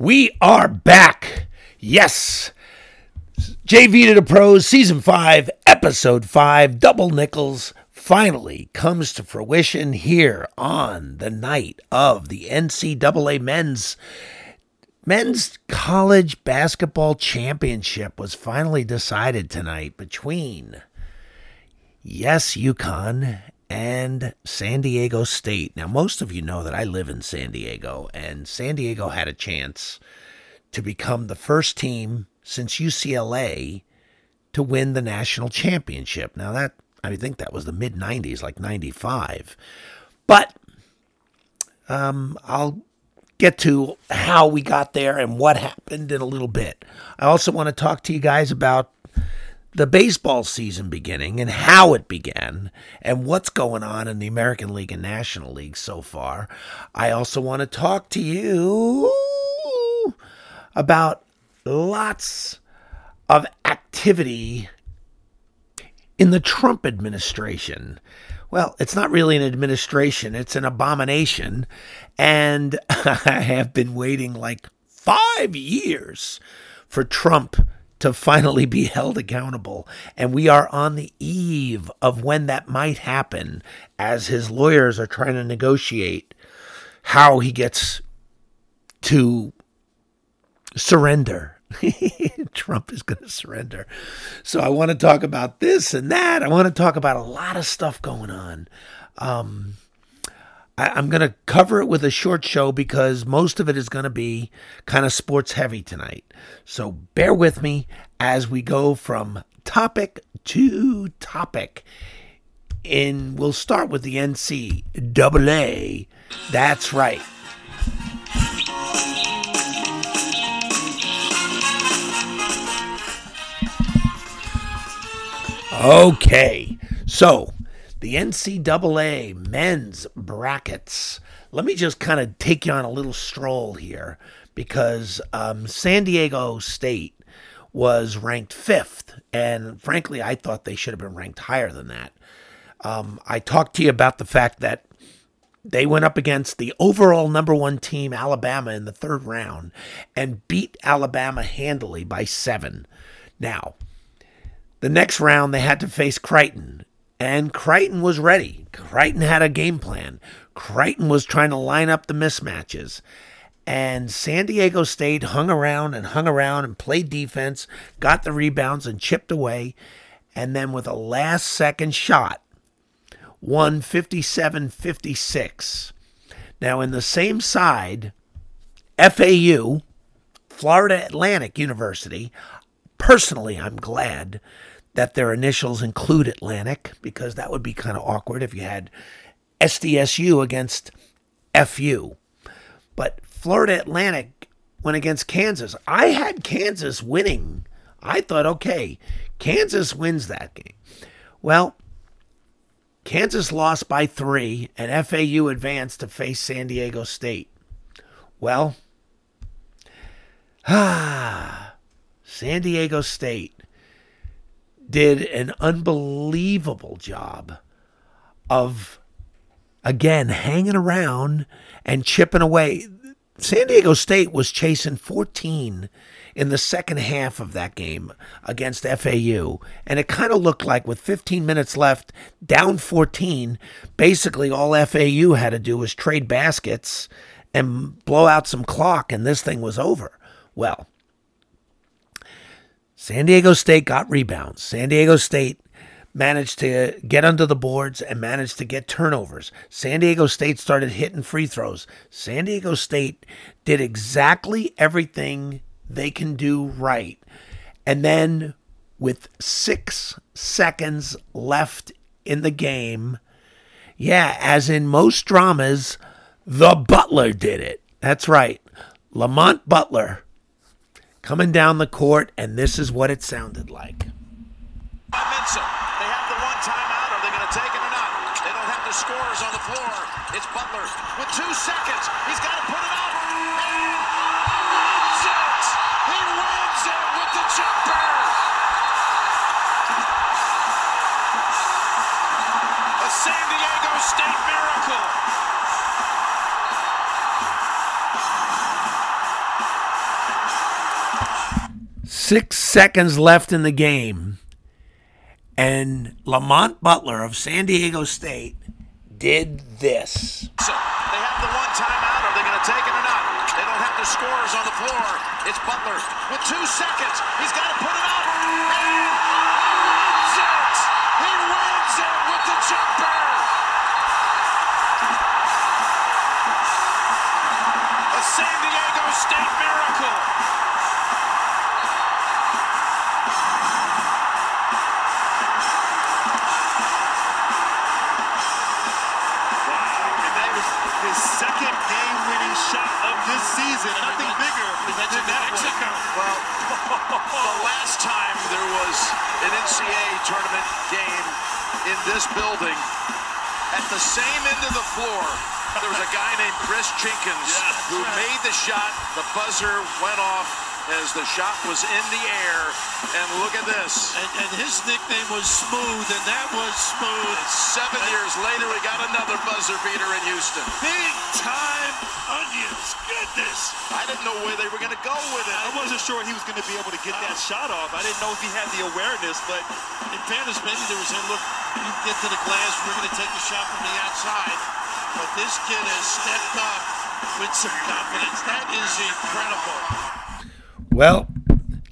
We are back. Yes. JV to the Pros, Season 5, Episode 5, Double Nickels, finally comes to fruition here on the night of the NCAA Men's Men's College Basketball Championship was finally decided tonight between yes, UConn and San Diego State. Now, most of you know that I live in San Diego, and San Diego had a chance to become the first team since UCLA to win the national championship. Now, that I think that was the mid 90s, like 95. But um, I'll get to how we got there and what happened in a little bit. I also want to talk to you guys about the baseball season beginning and how it began and what's going on in the American League and National League so far. I also want to talk to you about lots of activity in the Trump administration. Well, it's not really an administration, it's an abomination. And I have been waiting like five years for Trump to finally be held accountable. And we are on the eve of when that might happen as his lawyers are trying to negotiate how he gets to surrender. Trump is going to surrender. So I want to talk about this and that. I want to talk about a lot of stuff going on. Um, I, am going to cover it with a short show because most of it is going to be kind of sports heavy tonight. So bear with me as we go from topic to topic. And we'll start with the NCAA. That's right. Okay, so the NCAA men's brackets. Let me just kind of take you on a little stroll here because um, San Diego State was ranked fifth, and frankly, I thought they should have been ranked higher than that. Um, I talked to you about the fact that they went up against the overall number one team, Alabama, in the third round and beat Alabama handily by seven. Now, the next round, they had to face Creighton, and Creighton was ready. Creighton had a game plan. Creighton was trying to line up the mismatches. And San Diego State hung around and hung around and played defense, got the rebounds and chipped away. And then with a last second shot, won 57 56. Now, in the same side, FAU, Florida Atlantic University, personally, I'm glad that their initials include Atlantic because that would be kind of awkward if you had SDSU against FU. But Florida Atlantic went against Kansas. I had Kansas winning. I thought, okay, Kansas wins that game. Well, Kansas lost by three, and FAU advanced to face San Diego State. Well, ah, San Diego State did an unbelievable job of, again, hanging around and chipping away. San Diego State was chasing 14 in the second half of that game against FAU. And it kind of looked like with 15 minutes left, down 14, basically all FAU had to do was trade baskets and blow out some clock, and this thing was over. Well, San Diego State got rebounds. San Diego State managed to get under the boards and managed to get turnovers. San Diego State started hitting free throws. San Diego State did exactly everything they can do right. And then, with six seconds left in the game, yeah, as in most dramas, the Butler did it. That's right. Lamont Butler coming down the court, and this is what it sounded like. They have the one timeout. Are they going to take it or not? They don't have the scorers on the floor. It's Butler with two seconds. He's got to put it up. He wins it with the jumper. A San Diego State miracle. Six seconds left in the game, and Lamont Butler of San Diego State did this. So they have the one timeout. Are they going to take it or not? They don't have the scorers on the floor. It's Butler with two seconds. He's got to put it up. He wins it. He wins it with the jumper. Building, at the same end of the floor, there was a guy named Chris Jenkins Yeah, who made the shot. The buzzer went off as the shot was in the air. And look at this. And, and his nickname was Smooth, and that was Smooth. Seven years later, we got another buzzer beater in Houston. Big time onions. Goodness. I didn't know where they were going to go with it. I wasn't sure he was going to be able to get that shot off. I didn't know if he had the awareness, but in fairness, maybe there was him, look, you get to the glass, we're going to take the shot from the outside. But this kid has stepped up with some confidence. That is incredible. Well,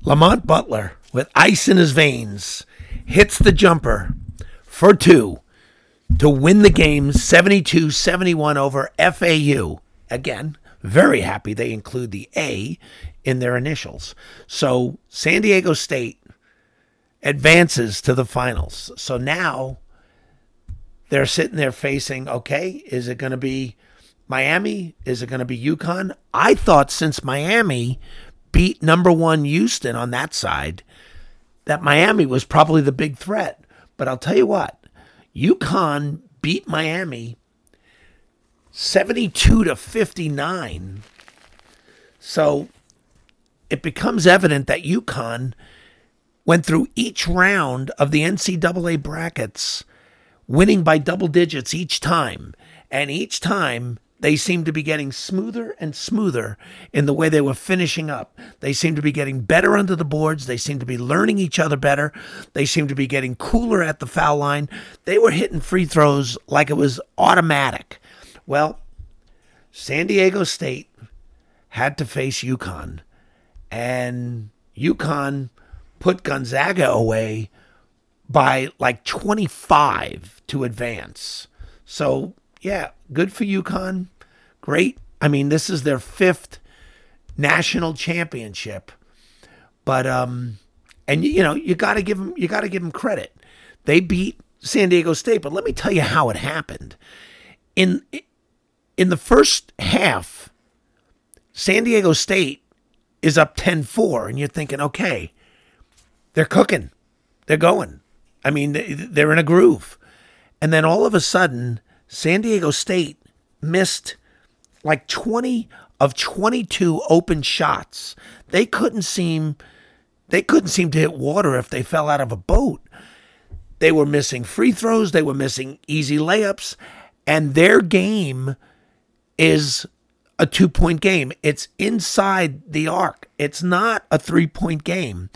Lamont Butler, with ice in his veins, hits the jumper for two to win the game 72 71 over FAU. Again, very happy they include the A in their initials. So San Diego State advances to the finals. So now they're sitting there facing okay, is it going to be Miami? Is it going to be UConn? I thought since Miami beat number one Houston on that side, that Miami was probably the big threat. But I'll tell you what, UConn beat Miami 72 to 59. So it becomes evident that UConn went through each round of the NCAA brackets winning by double digits each time. And each time they seemed to be getting smoother and smoother in the way they were finishing up. They seemed to be getting better under the boards. They seemed to be learning each other better. They seemed to be getting cooler at the foul line. They were hitting free throws like it was automatic. Well, San Diego State had to face UConn, and UConn put Gonzaga away by like 25 to advance. So, yeah, good for UConn. Great. I mean, this is their fifth national championship. But um and you know, you got to give them you got to give them credit. They beat San Diego State, but let me tell you how it happened. In in the first half, San Diego State is up 10-4 and you're thinking, "Okay, they're cooking. They're going. I mean, they- they're in a groove. And then all of a sudden, San Diego State missed like 20 of 22 open shots. They couldn't seem they couldn't seem to hit water if they fell out of a boat. They were missing free throws, they were missing easy layups, and their game is a two point game. It's inside the arc. It's not a three point game.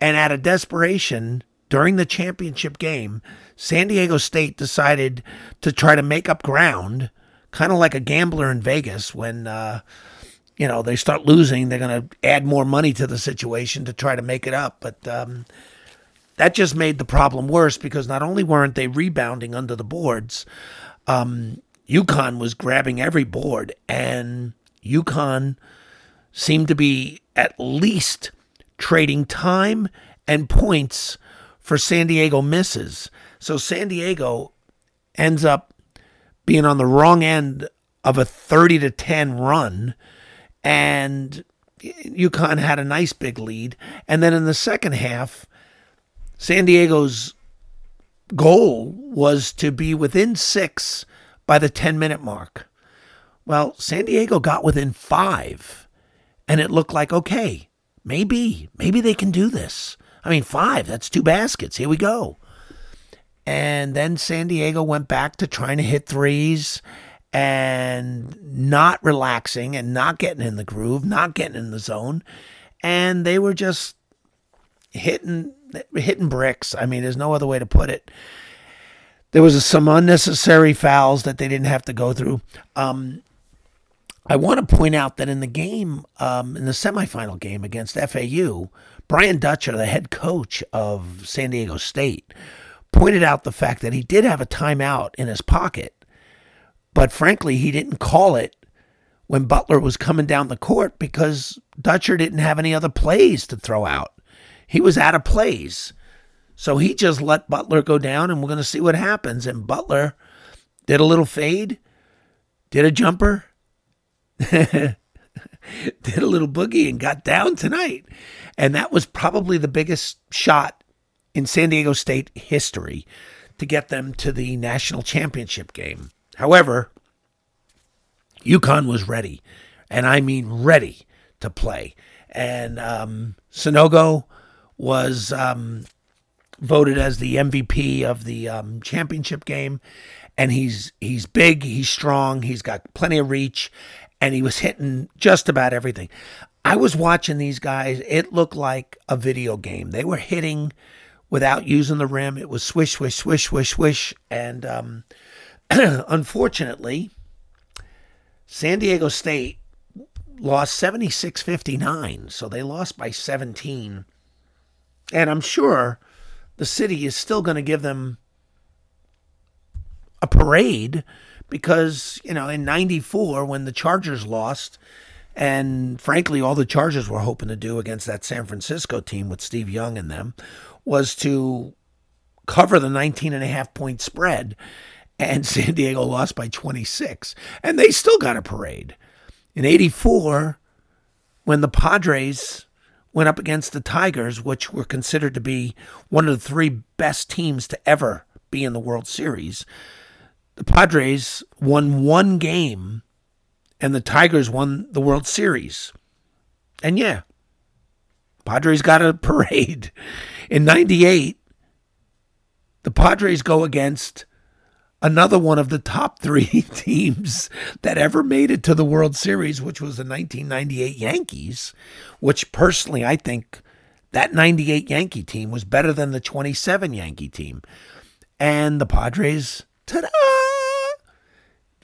And out of desperation, during the championship game, San Diego State decided to try to make up ground, kind of like a gambler in Vegas when, uh, you know, they start losing, they're going to add more money to the situation to try to make it up. But um, that just made the problem worse because not only weren't they rebounding under the boards, um, UConn was grabbing every board, and UConn seemed to be at least trading time and points for San Diego misses. So San Diego ends up being on the wrong end of a 30 to 10 run and UConn had a nice big lead and then in the second half San Diego's goal was to be within 6 by the 10 minute mark. Well, San Diego got within 5 and it looked like okay, maybe maybe they can do this. I mean, 5, that's two baskets. Here we go. And then San Diego went back to trying to hit threes and not relaxing and not getting in the groove, not getting in the zone. And they were just hitting hitting bricks. I mean, there's no other way to put it. There was some unnecessary fouls that they didn't have to go through. Um, I want to point out that in the game, um, in the semifinal game against FAU, Brian Dutcher, the head coach of San Diego State, pointed out the fact that he did have a timeout in his pocket, but frankly, he didn't call it when Butler was coming down the court because Dutcher didn't have any other plays to throw out. He was out of plays. So he just let Butler go down, and we're going to see what happens. And Butler did a little fade, did a jumper, did a little boogie, and got down tonight. And that was probably the biggest shot in San Diego State history to get them to the national championship game. However, UConn was ready, and I mean ready to play. And um, Sanogo was um, voted as the MVP of the um, championship game, and he's he's big, he's strong, he's got plenty of reach, and he was hitting just about everything. I was watching these guys; it looked like a video game. They were hitting without using the rim. It was swish, swish, swish, swish, swish, and um, unfortunately, San Diego State lost 76 59. So they lost by 17. And I'm sure the city is still going to give them a parade because, you know, in 94, when the Chargers lost, and frankly, all the Chargers were hoping to do against that San Francisco team with Steve Young in them was to cover the 19 and a half point spread. And San Diego lost by 26. And they still got a parade. In 84, when the Padres went up against the Tigers, which were considered to be one of the three best teams to ever be in the World Series. The Padres won one game and the Tigers won the World Series. And yeah, Padres got a parade. In 98, the Padres go against another one of the top three teams that ever made it to the World Series, which was the 1998 Yankees, which personally I think that 98 Yankee team was better than the 27 Yankee team. And the Padres, ta da!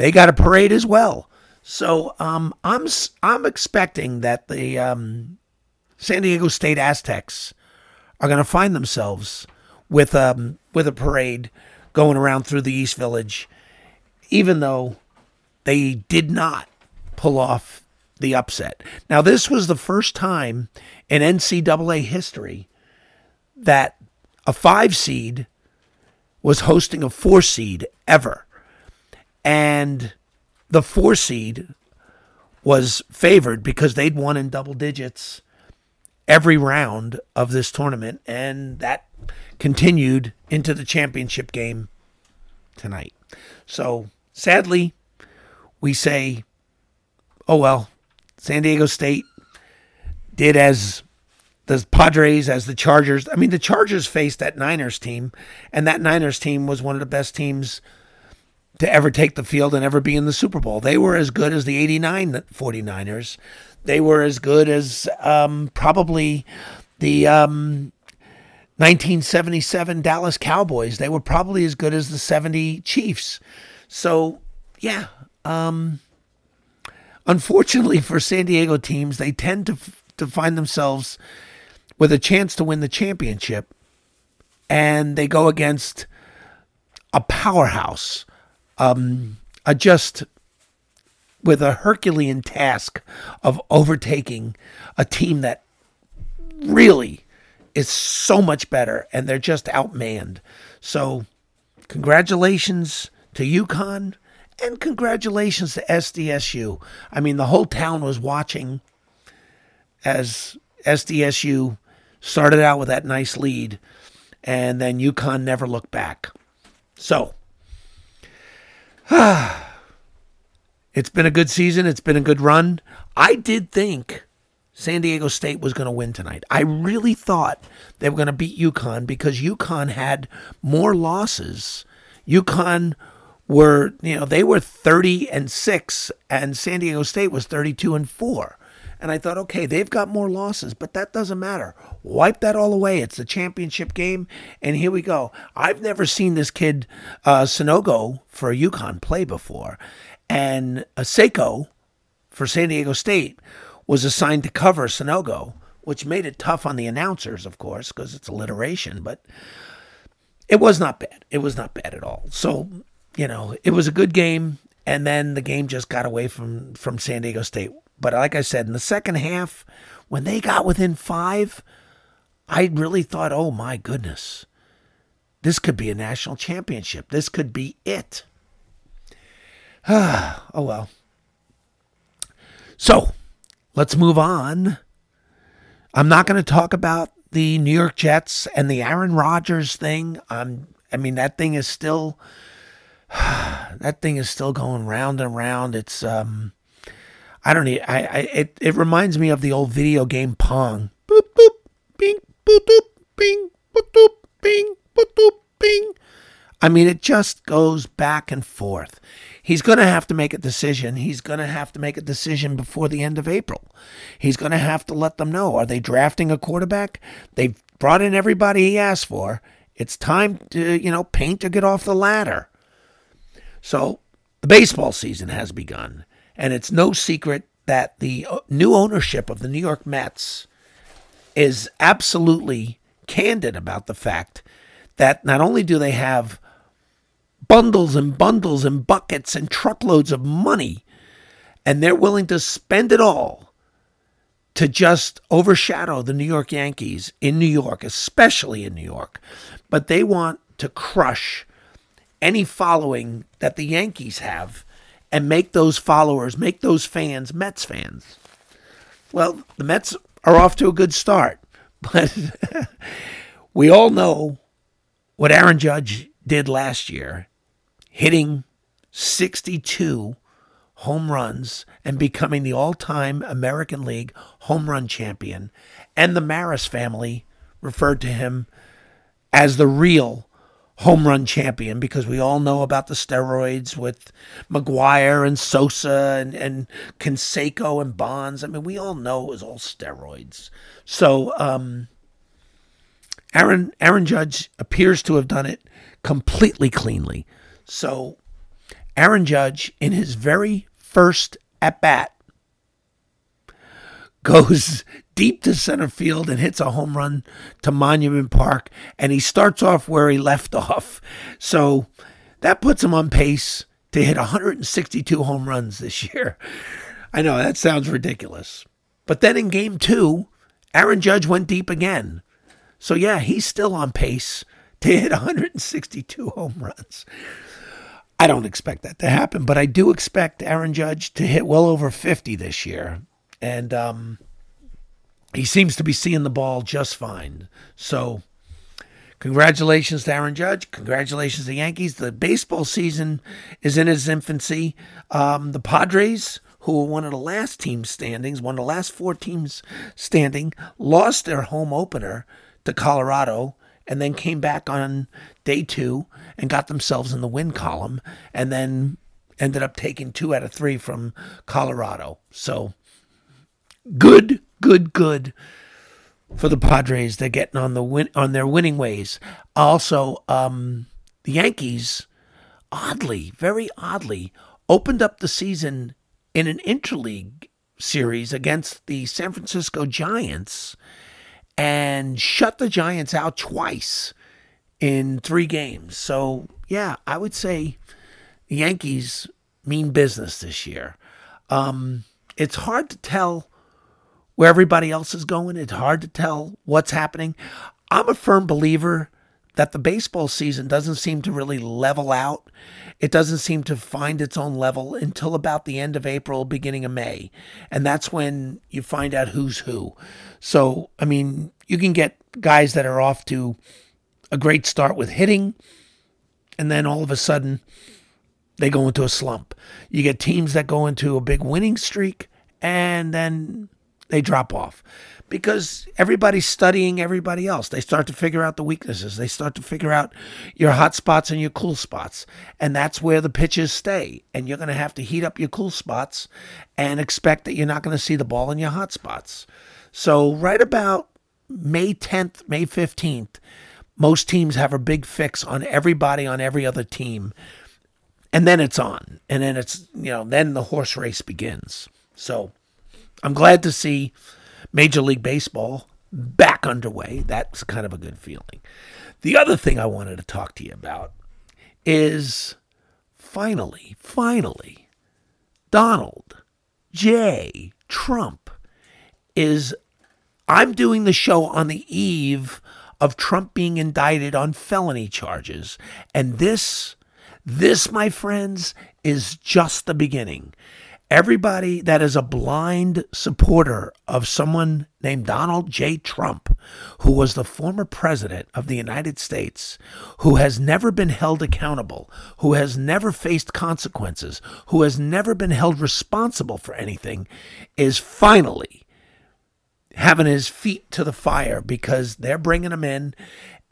They got a parade as well. So um, I'm I'm expecting that the um, San Diego State Aztecs are going to find themselves with um, with a parade going around through the East Village, even though they did not pull off the upset. Now, this was the first time in NCAA history that a five seed was hosting a four seed ever. And the four seed was favored because they'd won in double digits every round of this tournament. And that continued into the championship game tonight. So sadly, we say, oh well, San Diego State did as the Padres, as the Chargers. I mean, the Chargers faced that Niners team, and that Niners team was one of the best teams to ever take the field and ever be in the Super Bowl. They were as good as the 89 49ers. They were as good as um, probably the um, 1977 Dallas Cowboys. They were probably as good as the 70 Chiefs. So, yeah. Um, unfortunately for San Diego teams, they tend to, to find themselves with a chance to win the championship, and they go against a powerhouse, um, a just with a Herculean task of overtaking a team that really is so much better and they're just outmanned. So, congratulations to UConn and congratulations to SDSU. I mean, the whole town was watching as SDSU started out with that nice lead and then UConn never looked back. So, it's been a good season. It's been a good run. I did think San Diego State was going to win tonight. I really thought they were going to beat UConn because UConn had more losses. UConn were, you know, they were 30 and 6 and San Diego State was 32 and 4. And I thought, okay, they've got more losses, but that doesn't matter. Wipe that all away. It's the championship game, and here we go. I've never seen this kid, uh, Sanogo, for UConn play before. And uh, Seiko for San Diego State was assigned to cover Sanogo, which made it tough on the announcers, of course, because it's alliteration, but it was not bad. It was not bad at all. So, you know, it was a good game and then the game just got away from from San Diego State. But like I said, in the second half, when they got within five, I really thought, oh my goodness, this could be a national championship. This could be it. oh well. So let's move on. I'm not going to talk about the New York Jets and the Aaron Rodgers thing. Um, I mean, that thing is still that thing is still going round and round. It's um, I don't need. I, I it it reminds me of the old video game Pong. Boop boop, bing, boop boop, bing, boop boop, bing, boop boop, bing. I mean, it just goes back and forth. He's going to have to make a decision. He's going to have to make a decision before the end of April. He's going to have to let them know are they drafting a quarterback? They've brought in everybody he asked for. It's time to, you know, paint or get off the ladder. So the baseball season has begun, and it's no secret that the uh, new ownership of the New York Mets is absolutely candid about the fact that not only do they have bundles and bundles and buckets and truckloads of money, and they're willing to spend it all to just overshadow the New York Yankees in New York, especially in New York, but they want to crush any following that the Yankees have and make those followers, make those fans Mets fans. Well, the Mets are off to a good start, but we all know what Aaron Judge did last year, hitting 62 home runs and becoming the all time American League home run champion. And the Maris family referred to him as the real home run champion because we all know about the steroids with McGwire and Sosa and, and Canseco and Bonds. I mean, we all know it was all steroids. So um, Aaron Aaron Judge appears to have done it completely cleanly. So Aaron Judge, in his very first at bat, goes deep to center field and hits a home run to Monument Park. And he starts off where he left off. So that puts him on pace to hit 162 home runs this year. I know that sounds ridiculous. But then in game two, Aaron Judge went deep again. So yeah, he's still on pace to hit 162 home runs. I don't expect that to happen, but I do expect Aaron Judge to hit well over 50 this year and um, he seems to be seeing the ball just fine. So, congratulations to Aaron Judge. Congratulations to the Yankees. The baseball season is in its infancy. Um, the Padres, who were one of the last teams standings, one of the last four teams standing, lost their home opener to Colorado and then came back on day two and got themselves in the win column and then ended up taking two out of three from Colorado. So good, good, good for the Padres. They're getting on the win on their winning ways. Also, um, the Yankees, oddly, very oddly, opened up the season in an interleague series against the San Francisco Giants and shut the Giants out twice in three games. So, yeah, I would say the Yankees mean business this year. Um, it's hard to tell where everybody else is going. It's hard to tell what's happening. I'm a firm believer that the baseball season doesn't seem to really level out. It doesn't seem to find its own level until about the end of April, beginning of May. And that's when you find out who's who. So, I mean, you can get guys that are off to a great start with hitting, and then all of a sudden they go into a slump. You get teams that go into a big winning streak, and then they drop off because everybody's studying everybody else. They start to figure out the weaknesses. They start to figure out your hot spots and your cool spots. And that's where the pitches stay. And you're going to have to heat up your cool spots and expect that you're not going to see the ball in your hot spots. So, right about May 10th, May 15th, most teams have a big fix on everybody on every other team. And then it's on. And then it's, you know, then the horse race begins. So, I'm glad to see Major League Baseball back underway. That's kind of a good feeling. The other thing I wanted to talk to you about is finally, finally, Donald J. Trump is. I'm doing the show on the eve of Trump being indicted on felony charges. And this, this, my friends, is just the beginning. Everybody that is a blind supporter of someone named Donald J. Trump, who was the former president of the United States, who has never been held accountable, who has never faced consequences, who has never been held responsible for anything, is finally having his feet to the fire because they're bringing him in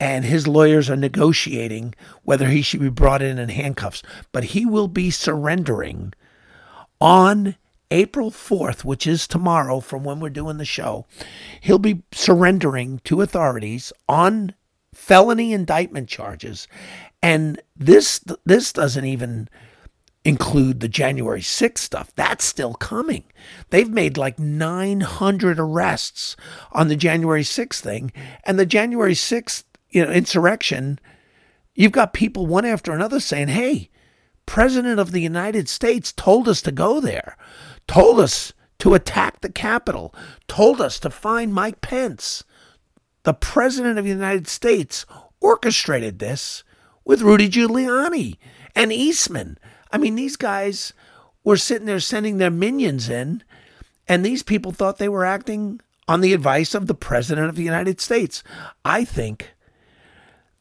and his lawyers are negotiating whether he should be brought in in handcuffs. But he will be surrendering on April 4th, which is tomorrow from when we're doing the show, he'll be surrendering to authorities on felony indictment charges. And this this doesn't even include the January 6th stuff. That's still coming. They've made like 900 arrests on the January 6th thing and the January 6th, you know, insurrection. You've got people one after another saying, "Hey, President of the United States told us to go there, told us to attack the Capitol, told us to find Mike Pence. The President of the United States orchestrated this with Rudy Giuliani and Eastman. I mean, these guys were sitting there sending their minions in, and these people thought they were acting on the advice of the President of the United States. I think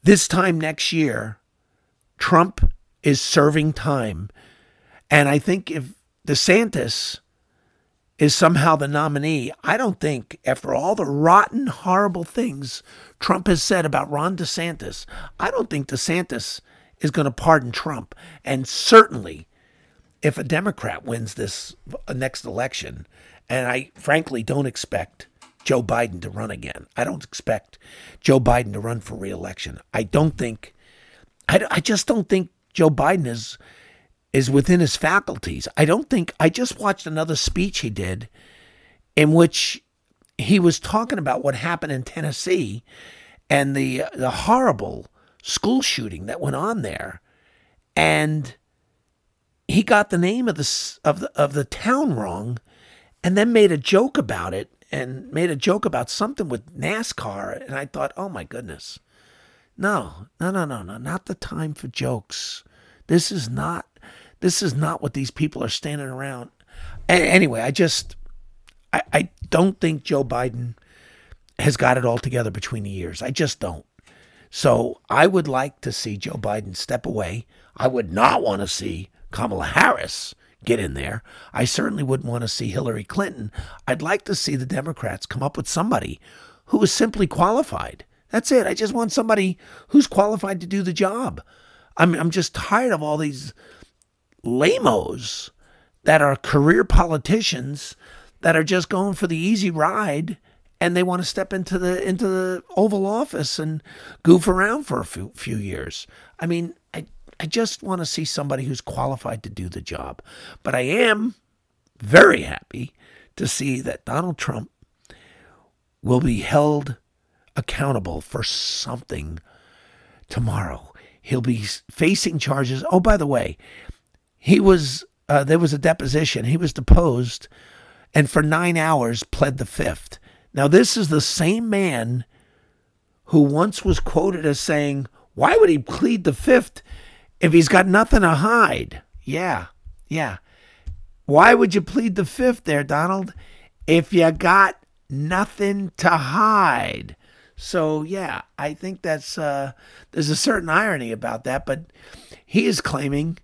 this time next year, Trump is serving time. And I think if DeSantis is somehow the nominee, I don't think, after all the rotten, horrible things Trump has said about Ron DeSantis, I don't think DeSantis is going to pardon Trump. And certainly, if a Democrat wins this next election, and I frankly don't expect Joe Biden to run again, I don't expect Joe Biden to run for reelection. I don't think, I, I just don't think Joe Biden is is within his faculties. I don't think I just watched another speech he did in which he was talking about what happened in Tennessee and the the horrible school shooting that went on there and he got the name of the of the of the town wrong and then made a joke about it and made a joke about something with NASCAR and I thought, "Oh my goodness. No, no, no, no, no, not the time for jokes. This is not this is not what these people are standing around. anyway, I just I, I don't think Joe Biden has got it all together between the years. I just don't. So I would like to see Joe Biden step away. I would not want to see Kamala Harris get in there. I certainly wouldn't want to see Hillary Clinton. I'd like to see the Democrats come up with somebody who is simply qualified. That's it. I just want somebody who's qualified to do the job. I'm I'm just tired of all these lamos that are career politicians that are just going for the easy ride and they want to step into the into the Oval Office and goof around for a few, few years. I mean, I I just want to see somebody who's qualified to do the job. But I am very happy to see that Donald Trump will be held accountable for something tomorrow. He'll be facing charges. Oh, by the way, he was uh, there was a deposition. He was deposed, and for nine hours pled the fifth. Now, this is the same man who once was quoted as saying, "Why would he plead the fifth if he's got nothing to hide?" Yeah, yeah. Why would you plead the fifth there, Donald, if you got nothing to hide? So yeah, I think that's uh, there's a certain irony about that, but he is claiming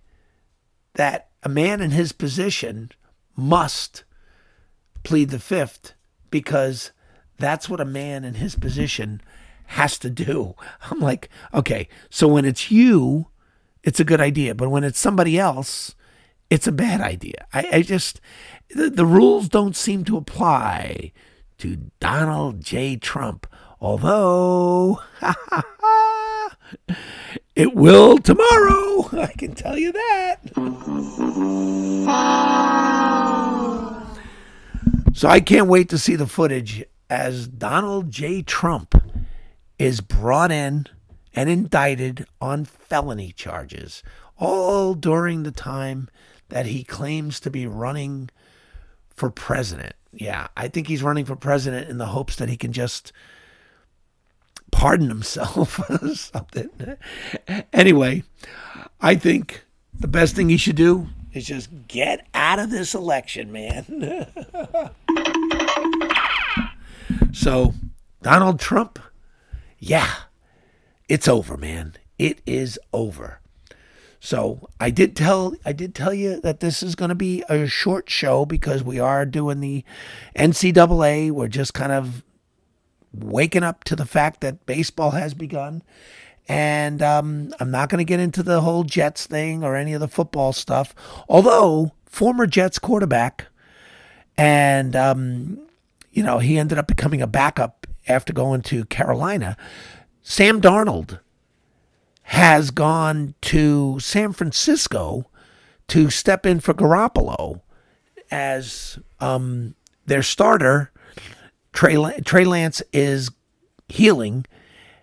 that a man in his position must plead the fifth because that's what a man in his position has to do. I'm like, okay, so when it's you, it's a good idea, but when it's somebody else, it's a bad idea. I, I just, the, the rules don't seem to apply to Donald J. Trump, although it will tomorrow. I can tell you that. So I can't wait to see the footage as Donald J. Trump is brought in and indicted on felony charges, all during the time that he claims to be running for president. Yeah, I think he's running for president in the hopes that he can just pardon himself or something. Anyway, I think the best thing he should do is just get out of this election, man. so, Donald Trump, yeah, it's over, man. It is over. So I did tell I did tell you that this is going to be a short show because we are doing the NCAA. We're just kind of waking up to the fact that baseball has begun, and um, I'm not going to get into the whole Jets thing or any of the football stuff. Although former Jets quarterback, and um, you know he ended up becoming a backup after going to Carolina. Sam Darnold has gone to San Francisco to step in for Garoppolo as um, their starter. Trey, Trey Lance is healing.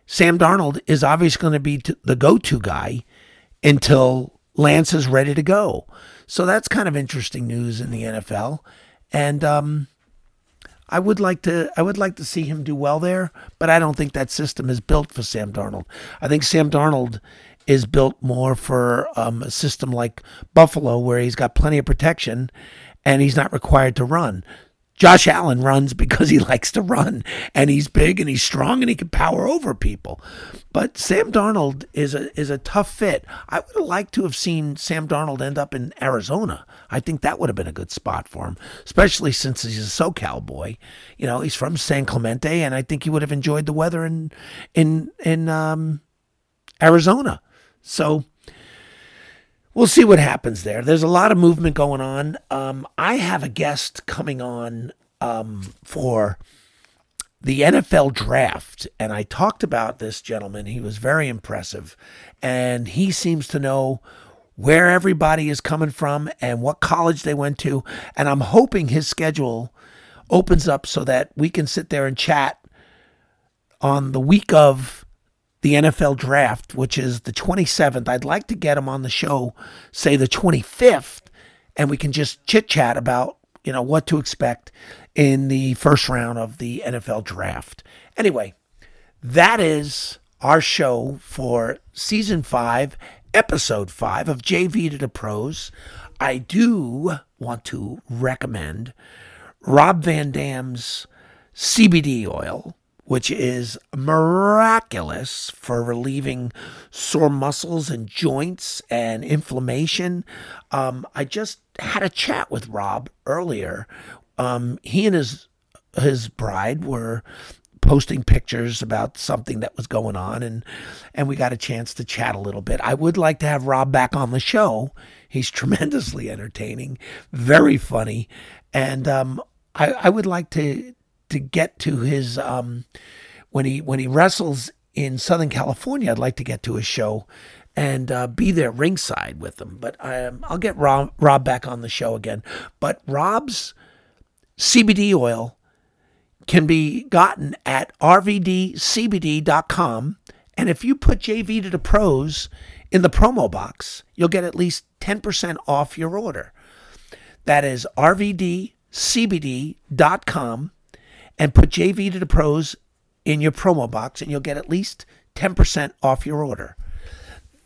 Sam Darnold is obviously going to be the go to guy until Lance is ready to go. So that's kind of interesting news in the NFL. And um, I would like to I would like to see him do well there, but I don't think that system is built for Sam Darnold. I think Sam Darnold is built more for um, a system like Buffalo, where he's got plenty of protection and he's not required to run. Josh Allen runs because he likes to run and he's big and he's strong and he can power over people. But Sam Darnold is a is a tough fit. I would have liked to have seen Sam Darnold end up in Arizona. I think that would have been a good spot for him, especially since he's a SoCal boy. You know, he's from San Clemente and I think he would have enjoyed the weather in in in um, Arizona. So we'll see what happens there. There's a lot of movement going on. Um, I have a guest coming on um, for the NFL draft, and I talked about this gentleman. He was very impressive, and he seems to know where everybody is coming from and what college they went to. And I'm hoping his schedule opens up so that we can sit there and chat on the week of the NFL draft, which is the 27th. I'd like to get him on the show, say the 25th, and we can just chit chat about, you know, what to expect in the first round of the NFL draft. Anyway, that is our show for season five, episode five of JV to the Pros. I do want to recommend Rob Van Dam's CBD oil which is miraculous for relieving sore muscles and joints and inflammation. Um, I just had a chat with Rob earlier. Um, he and his his bride were posting pictures about something that was going on and and we got a chance to chat a little bit. I would like to have Rob back on the show. He's tremendously entertaining, very funny, and um, I, I would like to to get to his um, when he when he wrestles in Southern California. I'd like to get to his show and uh, be there ringside with him. But um, I'll get Rob, Rob back on the show again. But Rob's CBD oil can be gotten at rvdcbd.com. And if you put JV to the pros in the promo box, you'll get at least 10% off your order. That is rvdcbd.com and put JV to the pros in your promo box, and you'll get at least 10% off your order.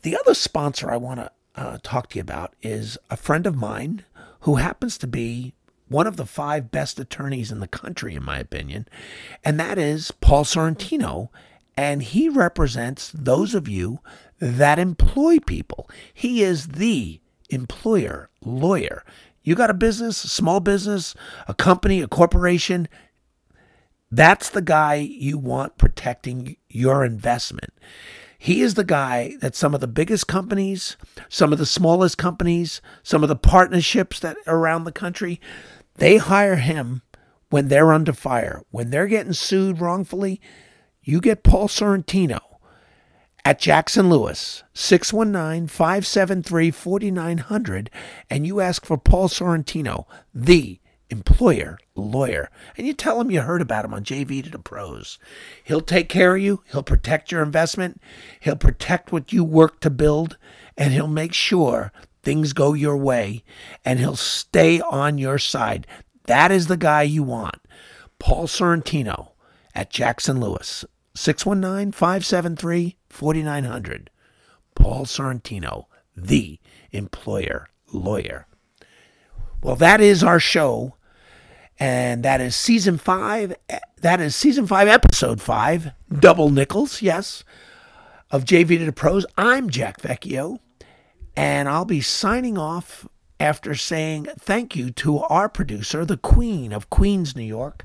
The other sponsor I want to uh, talk to you about is a friend of mine who happens to be one of the five best attorneys in the country, in my opinion, and that is Paul Sorrentino. And he represents those of you that employ people. He is the employer lawyer. You got a business, a small business, a company, a corporation, That's the guy you want protecting your investment. He is the guy that some of the biggest companies, some of the smallest companies, some of the partnerships that around the country, they hire him when they're under fire. When they're getting sued wrongfully, you get Paul Sorrentino at Jackson Lewis, 619 573 4900, and you ask for Paul Sorrentino, the employer lawyer, and you tell him you heard about him on JV to the pros. He'll take care of you, he'll protect your investment, he'll protect what you work to build, and he'll make sure things go your way, and he'll stay on your side. That is the guy you want. Paul Sorrentino at Jackson Lewis, 619 573 4900. Paul Sorrentino, the employer lawyer. Well, that is our show. And that is season five. That is season five, episode five, double nickels, yes, of JV to the Pros. I'm Jack Vecchio, and I'll be signing off after saying thank you to our producer, the Queen of Queens, New York,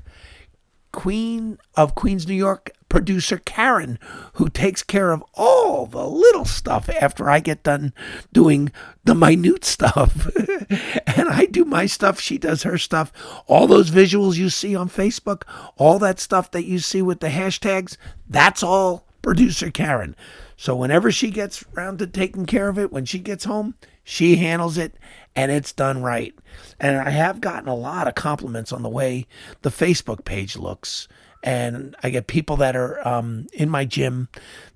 Queen of Queens, New York, producer Karen, who takes care of all the little stuff after I get done doing the minute stuff. and I do my stuff, she does her stuff. All those visuals you see on Facebook, all that stuff that you see with the hashtags, that's all producer Karen. So whenever she gets around to taking care of it, when she gets home, she handles it and it's done right. And I have gotten a lot of compliments on the way the Facebook page looks. And I get people that are um, in my gym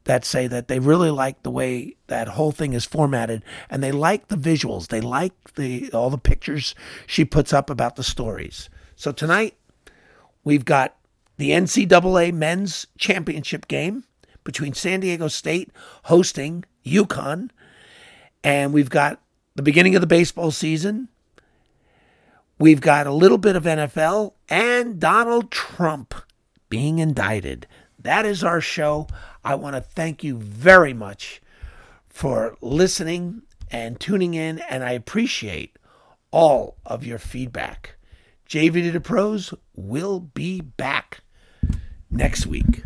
that say that they really like the way that whole thing is formatted and they like the visuals. They like the all the pictures she puts up about the stories. So tonight we've got the NCAA men's championship game between San Diego State hosting UConn. And we've got the beginning of the baseball season. We've got a little bit of NFL and Donald Trump being indicted. That is our show. I want to thank you very much for listening and tuning in, and I appreciate all of your feedback. JV to Pros will be back next week.